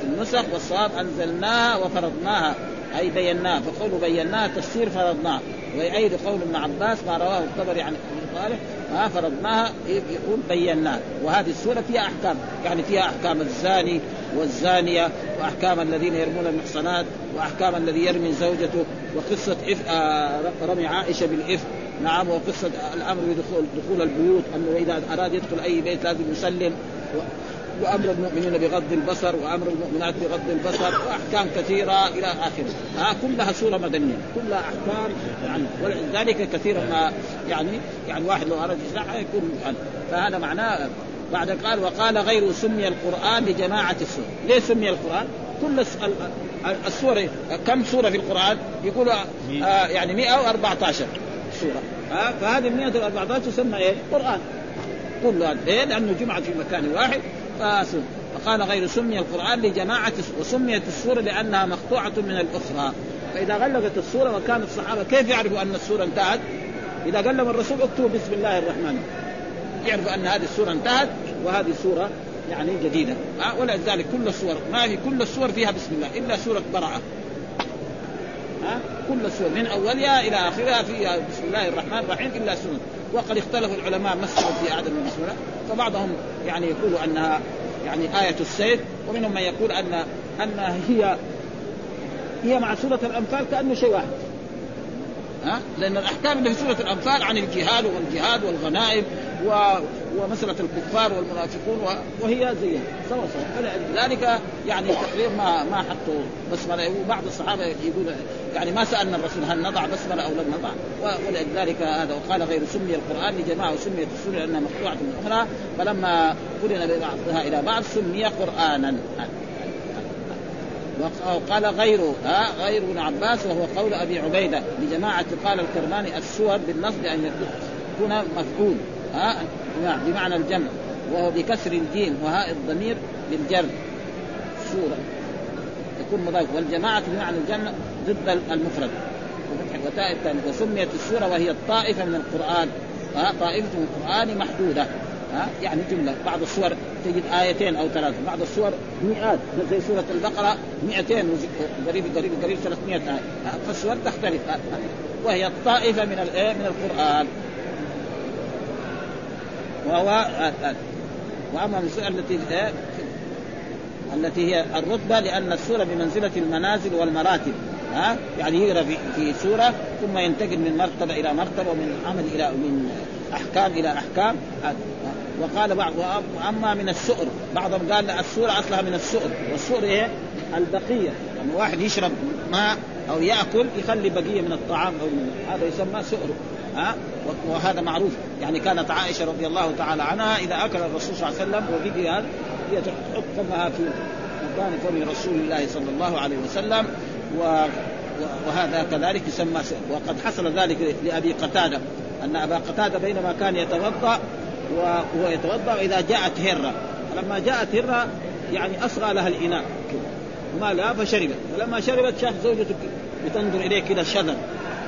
في النسخ والصواب أنزلناها وفرضناها. أي بيناها. فقول بيناها تفسير فرضناها ويعيد قول ابن عباس ما رواه الطبري عن صالح ما فرضناها يقول بيناها وهذه السورة فيها أحكام. يعني فيها أحكام الزاني والزانية وأحكام الذين يرمون المحصنات وأحكام الذي يرمي زوجته وقصة إف... آه رمي عائشة بالإفك. نعم وقصة الأمر بدخول دخول البيوت أنه إذا أراد يدخل أي بيت لازم يسلم. وأمر المؤمنين بغض البصر وأمر المؤمنات بغض البصر وأحكام كثيرة إلى آخره ها كلها سورة مدنية كلها أحكام يعني ولذلك كثيرا ما يعني يعني واحد لو أراد يشرحها يكون فهذا معناه بعد قال وقال غير سمي القرآن لجماعة السور ليه سمي القرآن؟ كل السور كم سورة في القرآن؟ يقولوا آه يعني 114 سورة ها فهذه ال 114 تسمى إيه؟ قرآن كلها ليه؟ لأنه جمعت في مكان واحد فاسد. فقال غير سمي القرآن لجماعة وسميت السورة لأنها مقطوعة من الأخرى. فإذا غلقت السورة وكان الصحابة كيف يعرفوا أن السورة انتهت؟ إذا قال لهم الرسول اكتبوا بسم الله الرحمن يعرفوا أن هذه السورة انتهت وهذه سورة يعني جديدة. أه؟ ولذلك كل السور ما في كل السور فيها بسم الله إلا سورة براءة. ها كل السور من أولها إلى آخرها فيها بسم الله الرحمن الرحيم إلا سنه وقد اختلف العلماء مثلوا في عدم المسؤولة فبعضهم يعني يقول أنها يعني آية السيف ومنهم من يقول ان أن هي هي مع سورة الأنفال كأنه شيء واحد ها؟ لأن الأحكام اللي في سورة الأنفال عن الجهاد والجهاد والغنائم و... ومسألة الكفار والمنافقون. وهي زيها سوا سوا فلذلك يعني التقرير ما ما حطوا بسملة. وبعض الصحابة يقول يعني ما سألنا الرسول هل نضع بسملة أو لم نضع. ولذلك هذا. وقال غير سمي القرآن لجماعة وسميت السورة لأنها مقطوعة من أخرى فلما قرن ببعضها إلى بعض سمي قرآنا. وقال غيره ها غير ابن عباس وهو قول أبي عبيدة. لجماعة قال الكرماني السور بالنصب أن يكون مفعول. ها بمعنى الجمع. وهو بكسر الجيم وهاء الضمير للجر سورة تكون مضاف والجماعة بمعنى الجمع ضد المفرد. الثاني وسميت السورة وهي الطائفة من القرآن. ها طائفة من القرآن محدودة. ها يعني جملة. بعض السور تجد آيتين أو ثلاثة. بعض السور مئات. زي سورة البقرة 200 قريب قريب قريب 300 آية. فالسور تختلف. وهي الطائفة من الايه من القرآن. وهو وأما السور التي التي هي الرتبة لأن السورة بمنزلة المنازل والمراتب ها؟ يعني يقرأ في في سورة ثم ينتقل من مرتبة إلى مرتبة ومن عمل إلى من أحكام إلى أحكام. وقال بعض وأما من السؤر بعضهم قال السورة أصلها من السؤر. والسؤر إيه؟ البقية. يعني واحد يشرب ماء أو يأكل يخلي بقية من الطعام أو من هذا يسمى سؤر. ها وهذا معروف. يعني كانت عائشة رضي الله تعالى عنها إذا أكل الرسول صلى الله عليه وسلم وبقي هي تحط فمها في مكان فم رسول الله صلى الله عليه وسلم و وهذا كذلك يسمى وقد حصل ذلك لأبي قتادة أن أبا قتادة بينما كان يتوضأ وهو يتوضأ واذا جاءت هرة. فلما جاءت هرة يعني أصغى لها الإناء. ما لا فشربت. فلما شربت شاف زوجته بتنظر إليه كذا شذا.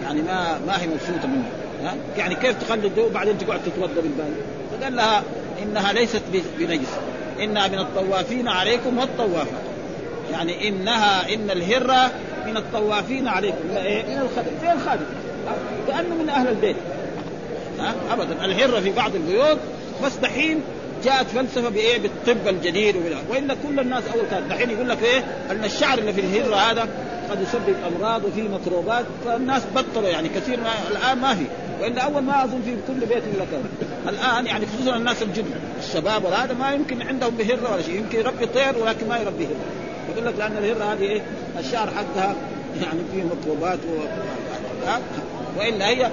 يعني ما ما هي مبسوطة منه؟ يعني كيف تخلي الجو بعدين تقعد تتوضا بالبال؟ فقال لها إنها ليست بنجس. إنها من الطوافين عليكم والطوافات يعني انها إن الهرة من الطوافين عليكم. من إيه؟ من الخدم زي الخادم. كأنه من أهل البيت. ها؟ ابدا. الهرة في بعض البيوت. بس دحين جاءت فلسفة بإيه؟ بالطب الجديد والا كل الناس أول كان دحين يقول لك إيه؟ أن الشعر اللي في الهرة هذا قد يسبب أمراض وفي ميكروبات. فالناس بطلوا يعني. كثير ما الآن ما في. والا أول ما أظن في كل بيت إلا كان الآن يعني خصوصا الناس الجدد الشباب وهذا ما يمكن عندهم بهرة ولا شيء. يمكن يربي طير ولكن ما يربي هرة. يقول لك لأن الهرة هذه إيه؟ الشعر حقها يعني فيه ميكروبات و... وإلا هي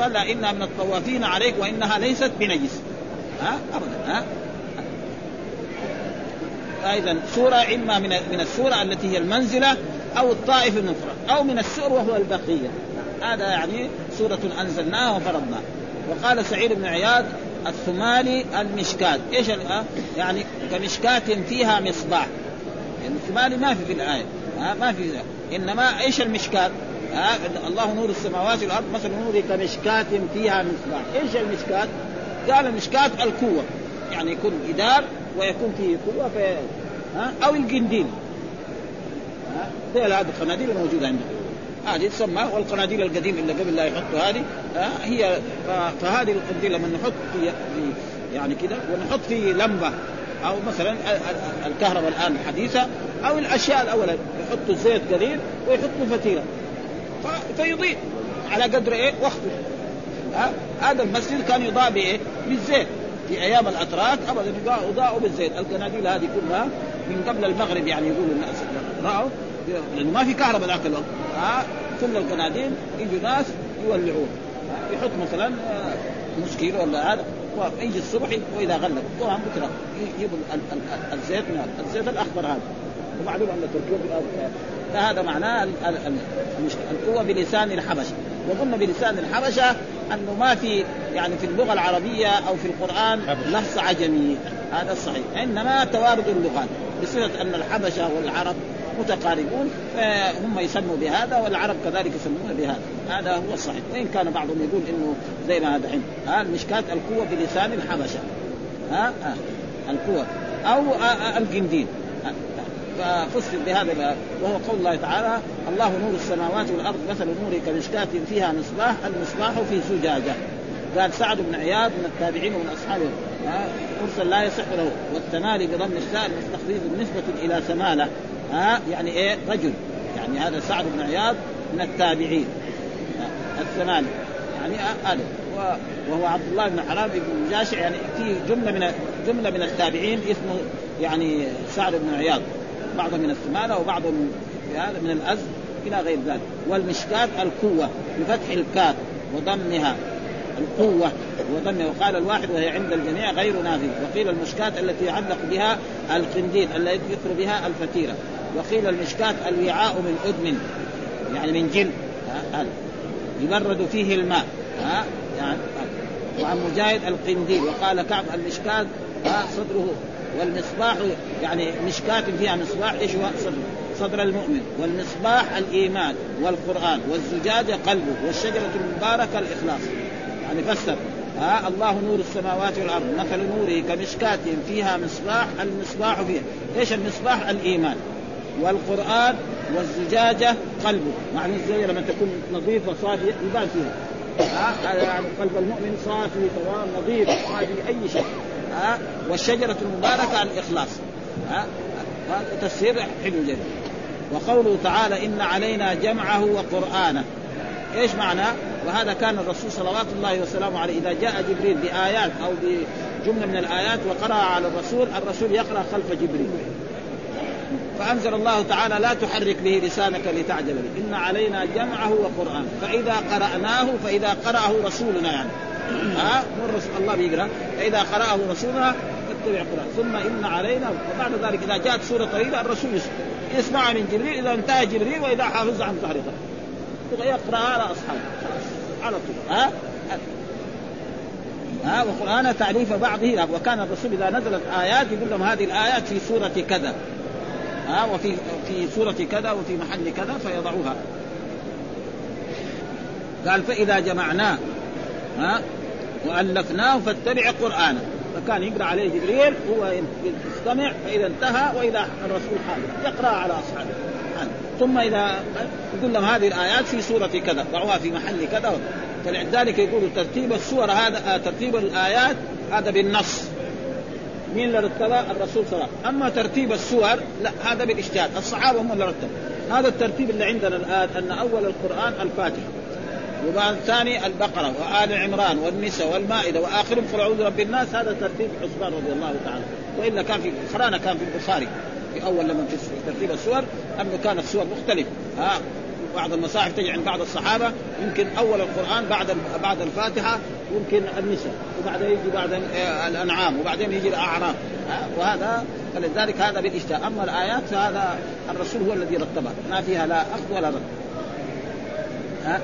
قال لا إنها من الطوافين عليك وإنها ليست بنجس. ها؟ ابدا ها؟ اذا سورة إما من من السورة التي هي المنزلة أو الطائف القران أو من السور وهو البقية. هذا يعني سورة أنزلناها وفرضناها وقال سعيد بن عياض الثمالي المشكات. إيش يعني كمشكات فيها مصباح. يعني الثمالي ما في في الآية. ها؟ ما في. إنما إيش المشكات؟ ها؟ الله نور السماوات والأرض مثل نوره كمشكات فيها مصباح، إيش المشكات؟ قال المشكات القوة. يعني يكون جدار ويكون فيه قوة في ها؟ أو القنديل. ها؟ هذه القناديل الموجودة عندنا. هذه تسمى والقناديل القديمة اللي قبل لا يحطوا هذه هي فهذه القنديل لما نحط في يعني كذا ونحط فيه لمبة أو مثلا الكهرباء الآن الحديثة أو الأشياء الأولى يحطوا زيت قليل ويحطوا فتيلة. فيضيء على قدر إيه؟ وقته. هذا المسجد كان يضاء بإيه؟ بالزيت. في أيام الأتراك ابدا يضاءوا بالزيت. القناديل هذه كلها من قبل المغرب يعني يقولوا الناس رأوا لأنه ما في كهرباء ذاك الوقت. ها؟ كل القناديل يجوا ناس يولعون. يحط مثلا نص ولا هذا. ويجي الصبح وإذا غلب طبعا بكرة يجيبوا الزيت من الزيت الأخضر هذا. ومعلوم أن تركيا فهذا معناه القوة بلسان الحبشة. وقلنا بلسان الحبشة أنه ما في يعني في اللغة العربية أو في القرآن لفظ عجمي. هذا الصحيح إنما توارد اللغات. بصفه أن الحبشة والعرب متقاربون فهم يسموا بهذا والعرب كذلك يسمون بهذا. هذا هو الصحيح. وإن كان بعضهم يقول إنه زي ما هذا عند ها المشكات القوة بلسان الحبشة. ها, ها القوة. أو القنديل ففسر بهذا وهو قول الله تعالى الله نور السماوات والأرض مثل نوره كمشكاة فيها مصباح المصباح في زجاجة. قال سعد بن عياض من التابعين ومن أصحابه. مرسل لا يصح له. والتمالي بضم الساء المستخفيف بالنسبة إلى سمالة. ها يعني إيه؟ رجل. يعني هذا سعد بن عياض من التابعين. الثمانية. يعني هذا وهو عبد الله بن حرام بن جاشع. يعني في جملة من جملة من التابعين اسمه يعني سعد بن عياض. بعضهم من الثمانه وبعضهم هذا من الازد إلى غير ذلك. والمشكات القوة بفتح الكاف وضمها. القوة وضمها. وقال الواحد وهي عند الجميع غير نافذة. وقيل المشكات التي يعلق بها القنديل التي يذكر بها الفتيرة وقيل المشكات الوعاء من أدم يعني من جن. يبرد فيه الماء. ها يعني وعن مجاهد القنديل وقال كعب المشكات صدره. والمصباح يعني مشكاة فيها مصباح إيش هو؟ صدر صدر المؤمن. والمصباح الإيمان والقرآن. والزجاجه قلبه. والشجرة المباركة الإخلاص. يعني فسر. ها الله نور السماوات والأرض. مثل نوره كمشكاة فيها مصباح المصباح فيها. إيش المصباح؟ الإيمان. والقرآن والزجاجة قلبه. معنى الزجاجة لما تكون نظيفة صافية يبان فيها. ها؟ يعني قلب المؤمن صافي تمام نظيف ما في أي شيء. ها؟ والشجرة المباركة الإخلاص. ها؟ تفسير حلو جدا. وقوله تعالى إن علينا جمعه وقرآنه. إيش معنى؟ وهذا كان الرسول صلوات الله وسلامه عليه. إذا جاء جبريل بآيات أو بجملة من الآيات وقرأ على الرسول الرسول يقرأ خلف جبريل. فأنزل الله تعالى لا تحرك به لسانك لتعجل به. إن علينا جمعه وقران فإذا قرأناه فإذا قرأه رسولنا يعني. ها؟ مو الله بيقرأ. فإذا قرأه رسولنا فاتبع القرآن. ثم إن علينا وبعد ذلك إذا جاءت سورة طويله الرسول يسمعها من جبريل إذا انتهى جبريل وإذا حافظ عن ظهرها يقراها على أصحابه. على طول. ها؟ ها؟ وقرآن تعريف بعضه وكان الرسول إذا نزلت آيات يقول لهم هذه الآيات في سورة كذا. ها وفي في سورة كذا وفي محل كذا فيضعوها. قال فإذا جمعناه ها وألفناه فاتبع قرآنه فكان يقرأ عليه جبريل هو يستمع فإذا انتهى وإذا الرسول حاضر يقرأ على أصحابه. ثم إذا يقول لهم هذه الآيات في سورة كذا ضعوها في محل كذا. فلذلك يقولوا ترتيب السور هذا ترتيب الآيات هذا بالنص. مين اللي رتبها؟ الرسول صلى الله عليه وسلم، أما ترتيب السور لا هذا بالاجتهاد، الصحابة هم اللي رتبوا، هذا الترتيب اللي عندنا الآن أن أول القرآن الفاتحة وبعد الثاني البقرة وآل عمران والنساء والمائدة وآخرهم قل اعوذ برب الناس. هذا ترتيب عثمان رضي الله تعالى، وإلا كان في قرانا كان في البخاري في أول لما في ترتيب السور انه كانت سور مختلفه، ها؟ بعض المصاحف تجي عند بعض الصحابة يمكن أول القرآن بعد بعد الفاتحة يمكن النساء وبعدين يجي بعد الأنعام وبعدين يجي الأعراف. وهذا فلذلك هذا بالاجتهاد أما الآيات فهذا الرسول هو الذي رتبها. ما فيها لا أخذ ولا رد. ها؟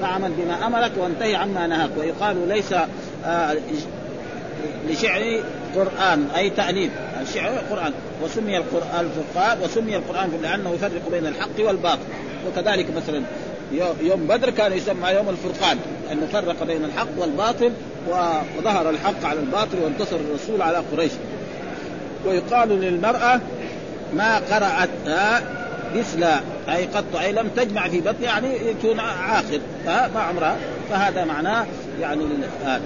فاعمل بما أمرك وانتهي عما نهاك. ويقال ليس آه لشعر قرآن أي تأليف الشعر قرآن وسمي القرآن الفرقان وسمي القرآن لأنه يفرق بين الحق والباطل. وكذلك مثلا يوم بدر كان يسمى يوم الفرقان أنه فرق بين الحق والباطل وظهر الحق على الباطل وانتصر الرسول على قريش. ويقال للمرأة ما قرأت مثل أي قط أي لم تجمع في بطن يعني يكون عاقل ما عمرها فهذا معناه يعني آه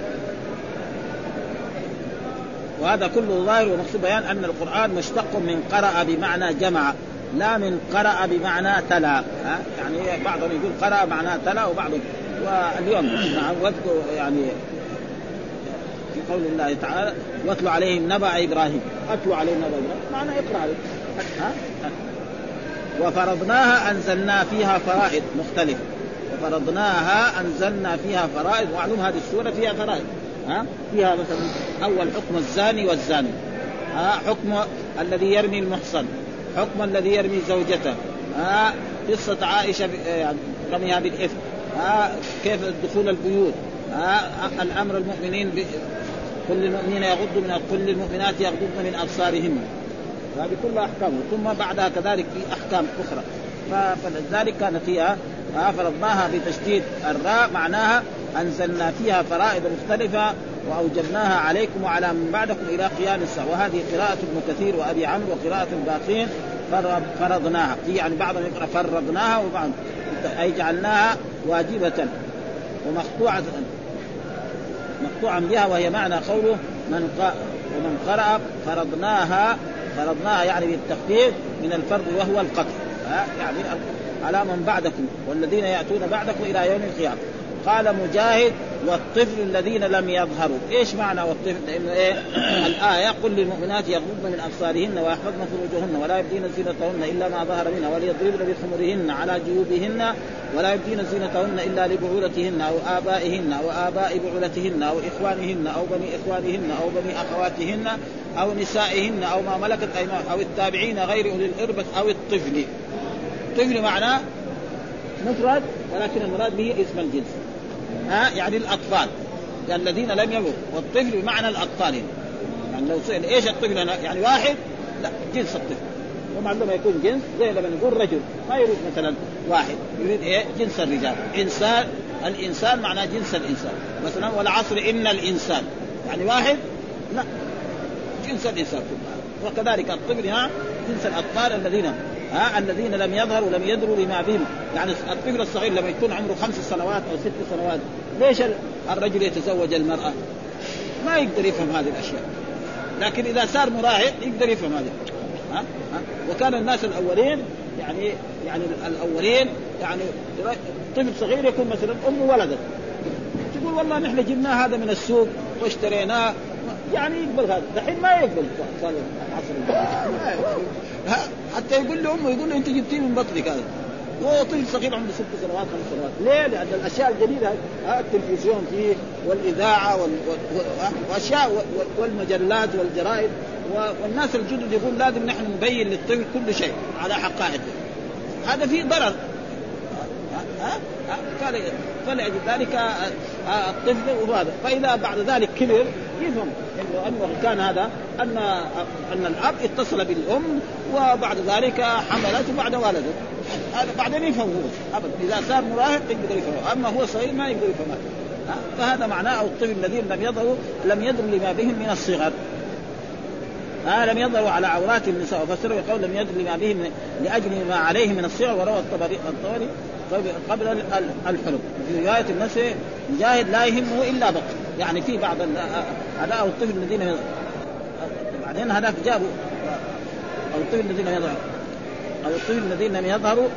وهذا كله ظاهر ومقصود بيان أن القرآن مشتق من قرأ بمعنى جمع لا من قرأ بمعنى تلا. ها؟ يعني بعضهم يقول قرأ معناه تلا وبعضهم واليوم نعم يعني في قول الله تعالى واتلو عليهم نبأ إبراهيم. أتلو عليهم نبأ إبراهيم. معنى اقرا عليهم؟ ها؟ وفرضناها أنزلنا فيها فرائض مختلفة. وفرضناها أنزلنا فيها فرائض معلوم هذه السورة فيها فرائض. ها؟ فيها مثلا أول حكم الزاني والزاني. ها؟ حكم الذي يرمي المحصن. حكم الذي يرمي زوجته. ها؟ قصة عائشة يعني رميها بالإثم. ها؟ كيف دخول البيوت؟ ها؟ الأمر المؤمنين ب... كل المؤمنين يغضوا من كل المؤمنات يغضضن من أبصارهن. هذه كلها أحكام. ثم بعدها كذلك في أحكام أخرى. فلذلك كان فيها فرضناها بتشديد الراء معناها أنزلنا فيها فرائض مختلفة واوجبناها عليكم وعلى من بعدكم إلى قيام الساعة. وهذه قراءة ابن كثير وأبي عمرو وقراءة الباقين فرضناها. يعني بعضهم يقرأ فرضناها وبعض أي جعلناها واجبة ومقطوعه مقطوعا بها وهي معنى قوله من ومن قرأ فرضناها فرضناها يعني بالتخفيف من الفرض وهو القتل. يعني على من بعدكم والذين يأتون بعدكم إلى يوم القيامة. قال مجاهد والطفل الذين لم يظهروا. إيش معنى والطفل؟ لأنه إيه؟ الآية قل للمؤمنات يغضبن من أبصارهن ويحفظن فروجهن ولا يبدين زينتهن إلا ما ظهر منها وليضربن بخمرهن على جيوبهن ولا يبدين زينتهن إلا لبعولتهن أو آبائهن أو آباء بعولتهن أو إخوانهن أو بني إخوانهن أو بني أخواتهن أو نسائهن أو ما ملكت أيمان أو التابعين غير أولي الإربة أو الطفل. الطفل معناه مفرد ولكن المراد به اسم الجنس. ها يعني الأطفال. الذين لم يبلغوا والطفل بمعنى الأطفال. يعني لو سئل إيش الطفل؟ أنا يعني واحد؟ لا جنس الطفل. ومعلومه يكون جنس زي لما نقول رجل. ما يريد مثلا واحد. يريد إيه؟ جنس الرجال. انسان الإنسان معناه جنس الإنسان. مثلا والعصر إن الإنسان. يعني واحد؟ لا. جنس الإنسان. كله وكذلك الطفل هنا جنس الأطفال الذين ها الذين لم يظهروا لم يدروا لما بهم يعني الطفل الصغير لما يكون عمره خمس سنوات أو ست سنوات ليش الرجل يتزوج المرأة؟ ما يقدر يفهم هذه الأشياء لكن إذا صار مراهق يقدر يفهم هذه ها؟ ها؟ وكان الناس الأولين يعني يعني الأولين يعني طفل صغير يكون مثلا امه ولدت تقول والله نحن جبناه هذا من السوق واشتريناه يعني يقبل هذا دحين ما يقبل صار العصر حتى يقول له امه يقول له انت جبتيه من بطنك هذا هو طفل صغير عمره ست سنوات خمس سنوات، ليه؟ لأن الأشياء الجديدة التلفزيون فيه والإذاعة وأشياء والمجلات والجرائد والناس الجدد يقول لازم نحن نبين للطفل كل شيء على حقائقه. هذا فيه ضرر. ها؟ فلأجل ذلك الطفل وهذا. فإذا بعد ذلك كبر يفهم انه كان هذا أن أن الأب اتصل بالأم وبعد ذلك حملته بعد ولده. هذا بعدين يفهم هو ابدا إذا صار مراهق يقدر يفهم أما هو صغير ما يقدر يفهم هذا فهذا معناه أو الطفل الذين لم يظهروا لم يدروا لما بهم من الصغر. آه لم يظهروا على عورات النساء. وفسروا يقول لم يدروا لما بهم لأجل ما عليه من الصغر. وروى الطبري الطبري قبل الحلم. في رواية الناس مجاهد لا يهمه إلا بطن يعني في بعض أو الطفل الذين بعدين هذاك جابوا أو الطفل الذين يظهروا أو الطفل الذين لم يظهروا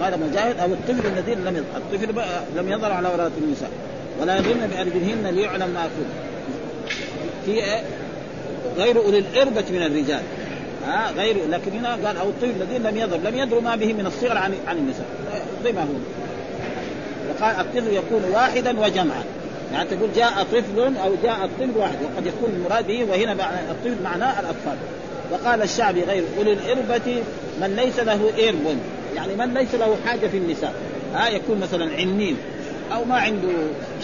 قال مجاهد أو الطفل الذين لم يظهر الطفل لم يظهر على ولاة النساء. ولا يضرن بأرجلهن ليعلم ما في غير أولي الإربة من الرجال. ها غير لكن هنا قال أو الطفل الذين لم يظهر لم يدروا ما به من الصغر عن عن النساء. زي ما هو. وقال الطفل يكون واحدا وجمعا. يعني تقول جاء طفل أو جاء الطفل واحد وقد يكون المراد به وهنا الطفل معناه الأطفال. وقال الشعبي غير أولي الإربة من ليس له إرب. يعني من ليس له حاجة في النساء. ها يكون مثلا عنين أو ما عنده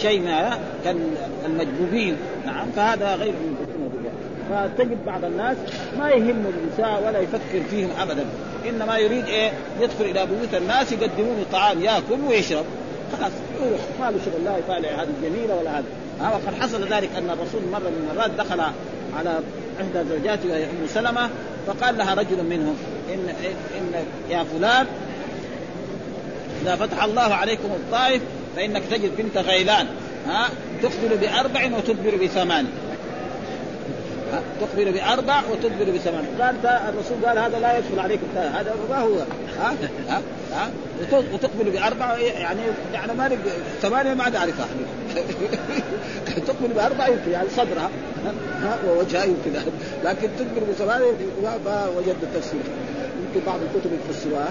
شيء ما كان المجبوبين. نعم فهذا غير فتجد بعض الناس ما يهم النساء ولا يفكر فيهم ابدا. إنما يريد إيه؟ يدخل إلى بيوت الناس يقدمون طعام ياكل ويشرب. خلاص يروح. ما له شغل لا يطالع هذه الجميلة ولا هذا ها وقد حصل ذلك أن الرسول مرة من المرات دخل على إحدى زوجاته وهي أم سلمة فقال لها رجل منهم ان إن يا فلان إذا فتح الله عليكم الطائف فإنك تجد بنت غيلان. ها تقبل بأربع وتدبر بثمان. تقبل بأربع وتدبر بثمان. قال الرسول قال هذا لا يدخل عليك. هذا ما هو؟ ها؟ ها؟ ها؟ وتقبل بأربع يعني يعني ما ثمانية ما عاد أعرفها. تقبل بأربع يمكن يعني صدرها ها؟ ووجهها يمكن. لكن تدبر بثمانية ما وجدت التفسير يمكن بعض الكتب يفسروها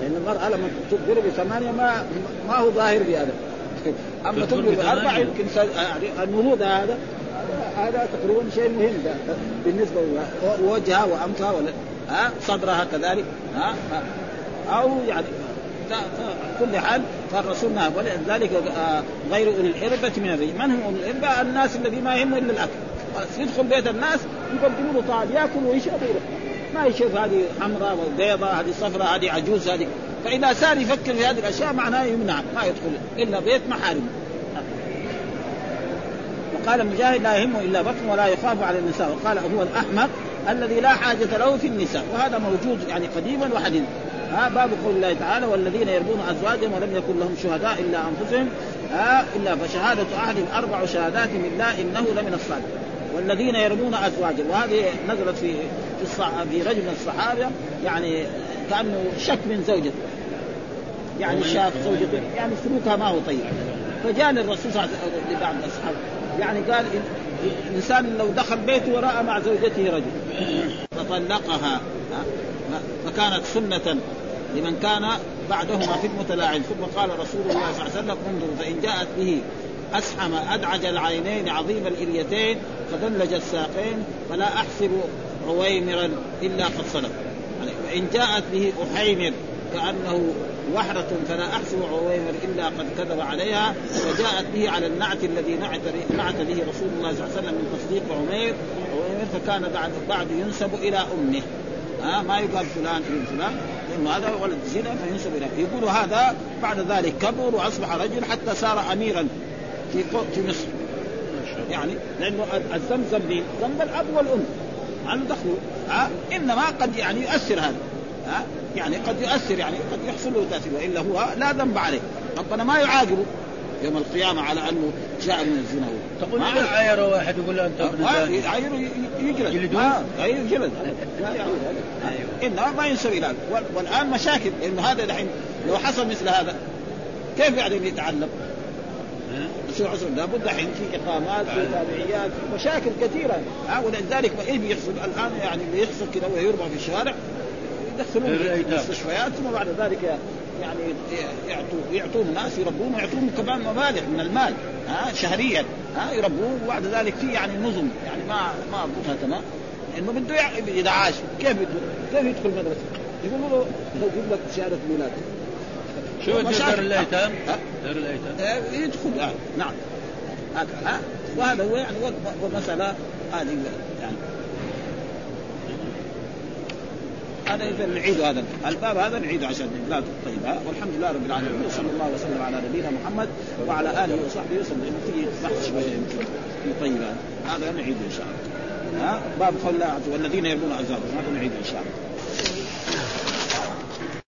لأن المرأة لما تدبر بثمانية ما ما هو ظاهر بهذا. أما تدبر بأربع يمكن يعني هذا هذا تقريبا شيء مهم بالنسبة وجهها وانفها ولا ها صدرها كذلك ها أو يعني كل حال فالرسول نهى. ولذلك آه، غير أولي الاربه من الرجل من هم أولي الاربه؟ الناس الذي ما يهمه إلا الأكل. يدخل بيت الناس يقدموا له طعام ياكل ويشرب ما يشوف هذه حمراء وبيضاء هذه صفراء هذه عجوز هذه. فإذا صار يفكر في هذه الأشياء معناه يمنع ما يدخل إلا بيت محارم. وقال مجاهد لا يهمه إلا بطن ولا يخاف على النساء. وقال هو الاحمق الذي لا حاجة له في النساء. وهذا موجود يعني قديما وحديثا ها باب قول الله تعالى والذين يربون أزواجهم ولم يكن لهم شهداء إلا أنفسهم. ها إلا فشهادة احدهم أربع شهادات بالله إنه لمن الصادق. والذين يرمون أزواجهم. وهذه نزلت في في, في رجل من الصحابة يعني كأنه شك من زوجته. يعني شاف زوجته يعني سلوكها ما هو طيب. فجاء للرسول صلى الله عليه وسلم لبعض الأصحاب. يعني قال الإنسان لو دخل بيته ورأى مع زوجته رجل. فطلقها. فكانت سنة لمن كان بعدهما في المتلاعب. ثم قال رسول الله صلى الله عليه وسلم انظروا فإن جاءت به اسحم أدعج العينين عظيم الإليتين فدلج الساقين فلا أحسب عويمرا إلا قد صدق. وان جاءت به أحيمر كأنه وحرة فلا أحسب عويمر إلا قد كذب عليها وجاءت به على النعت الذي نعت نعت به رسول الله صلى الله عليه وسلم من تصديق عمير. عمير فكان بعد بعد ينسب إلى أمه. ها؟ ما يقال فلان ابن فلان. لأنه هذا ولد زنا فينسب اليه يقول هذا بعد ذلك كبر وأصبح رجل حتى صار اميرا في في مصر. يعني لأنه الذنب ذنب ذنب الأب والأم. ما دخل. ها؟ إنما قد يعني يؤثر هذا. ها؟ يعني قد يؤثر يعني قد يحصل له تأثير والا هو لا ذنب عليه. ربنا ما يعاقبه. يوم القيامة على أنه جاء من الزنا. هو تقول اذا عاير واحد يقول له أنت ابن زاني. يعاير يجلد. يجلدون؟ آه يجلد. انما ما ينسوي إلى والآن مشاكل. لأنه هذا دحين لو حصل مثل هذا كيف يعني يتعلم؟ الرسول عليه لابد الحين في إقامات في تابعيات مشاكل كثيرة. ها؟ ولذلك إيه بيحصل؟ الآن يعني بيحصل كذا ويربع في الشوارع. يدخلون في المستشفيات ثم بعد ذلك يعني يعطوا يعطون ناس يربون ويعطون كمان مبالغ من المال ها شهريا ها يربوه. وبعد ذلك في يعني نظم يعني ما ما اضبطها تمام. إنه بده إذا عاش كيف بده كيف يدخل مدرسه؟ يقولوا له يجيب لك شهاده ميلاد شو. دار الأيتام؟ دار الأيتام. آه، يدخل يعني نعم. هذا ها. وهذا هو يعني ومسألة هذه يعني. هذا إذا نعيد هذا. الباب هذا نعيده عشان لا طيب ها والحمد لله رب العالمين. وصلى الله وسلم على نبينا محمد وعلى آله وصحبه وسلم. في بحث شوية يمكن طيب هذا نعيده إن شاء الله. ها؟ باب قول الله والذين يرمون أزواجهم. هذا نعيده إن شاء الله.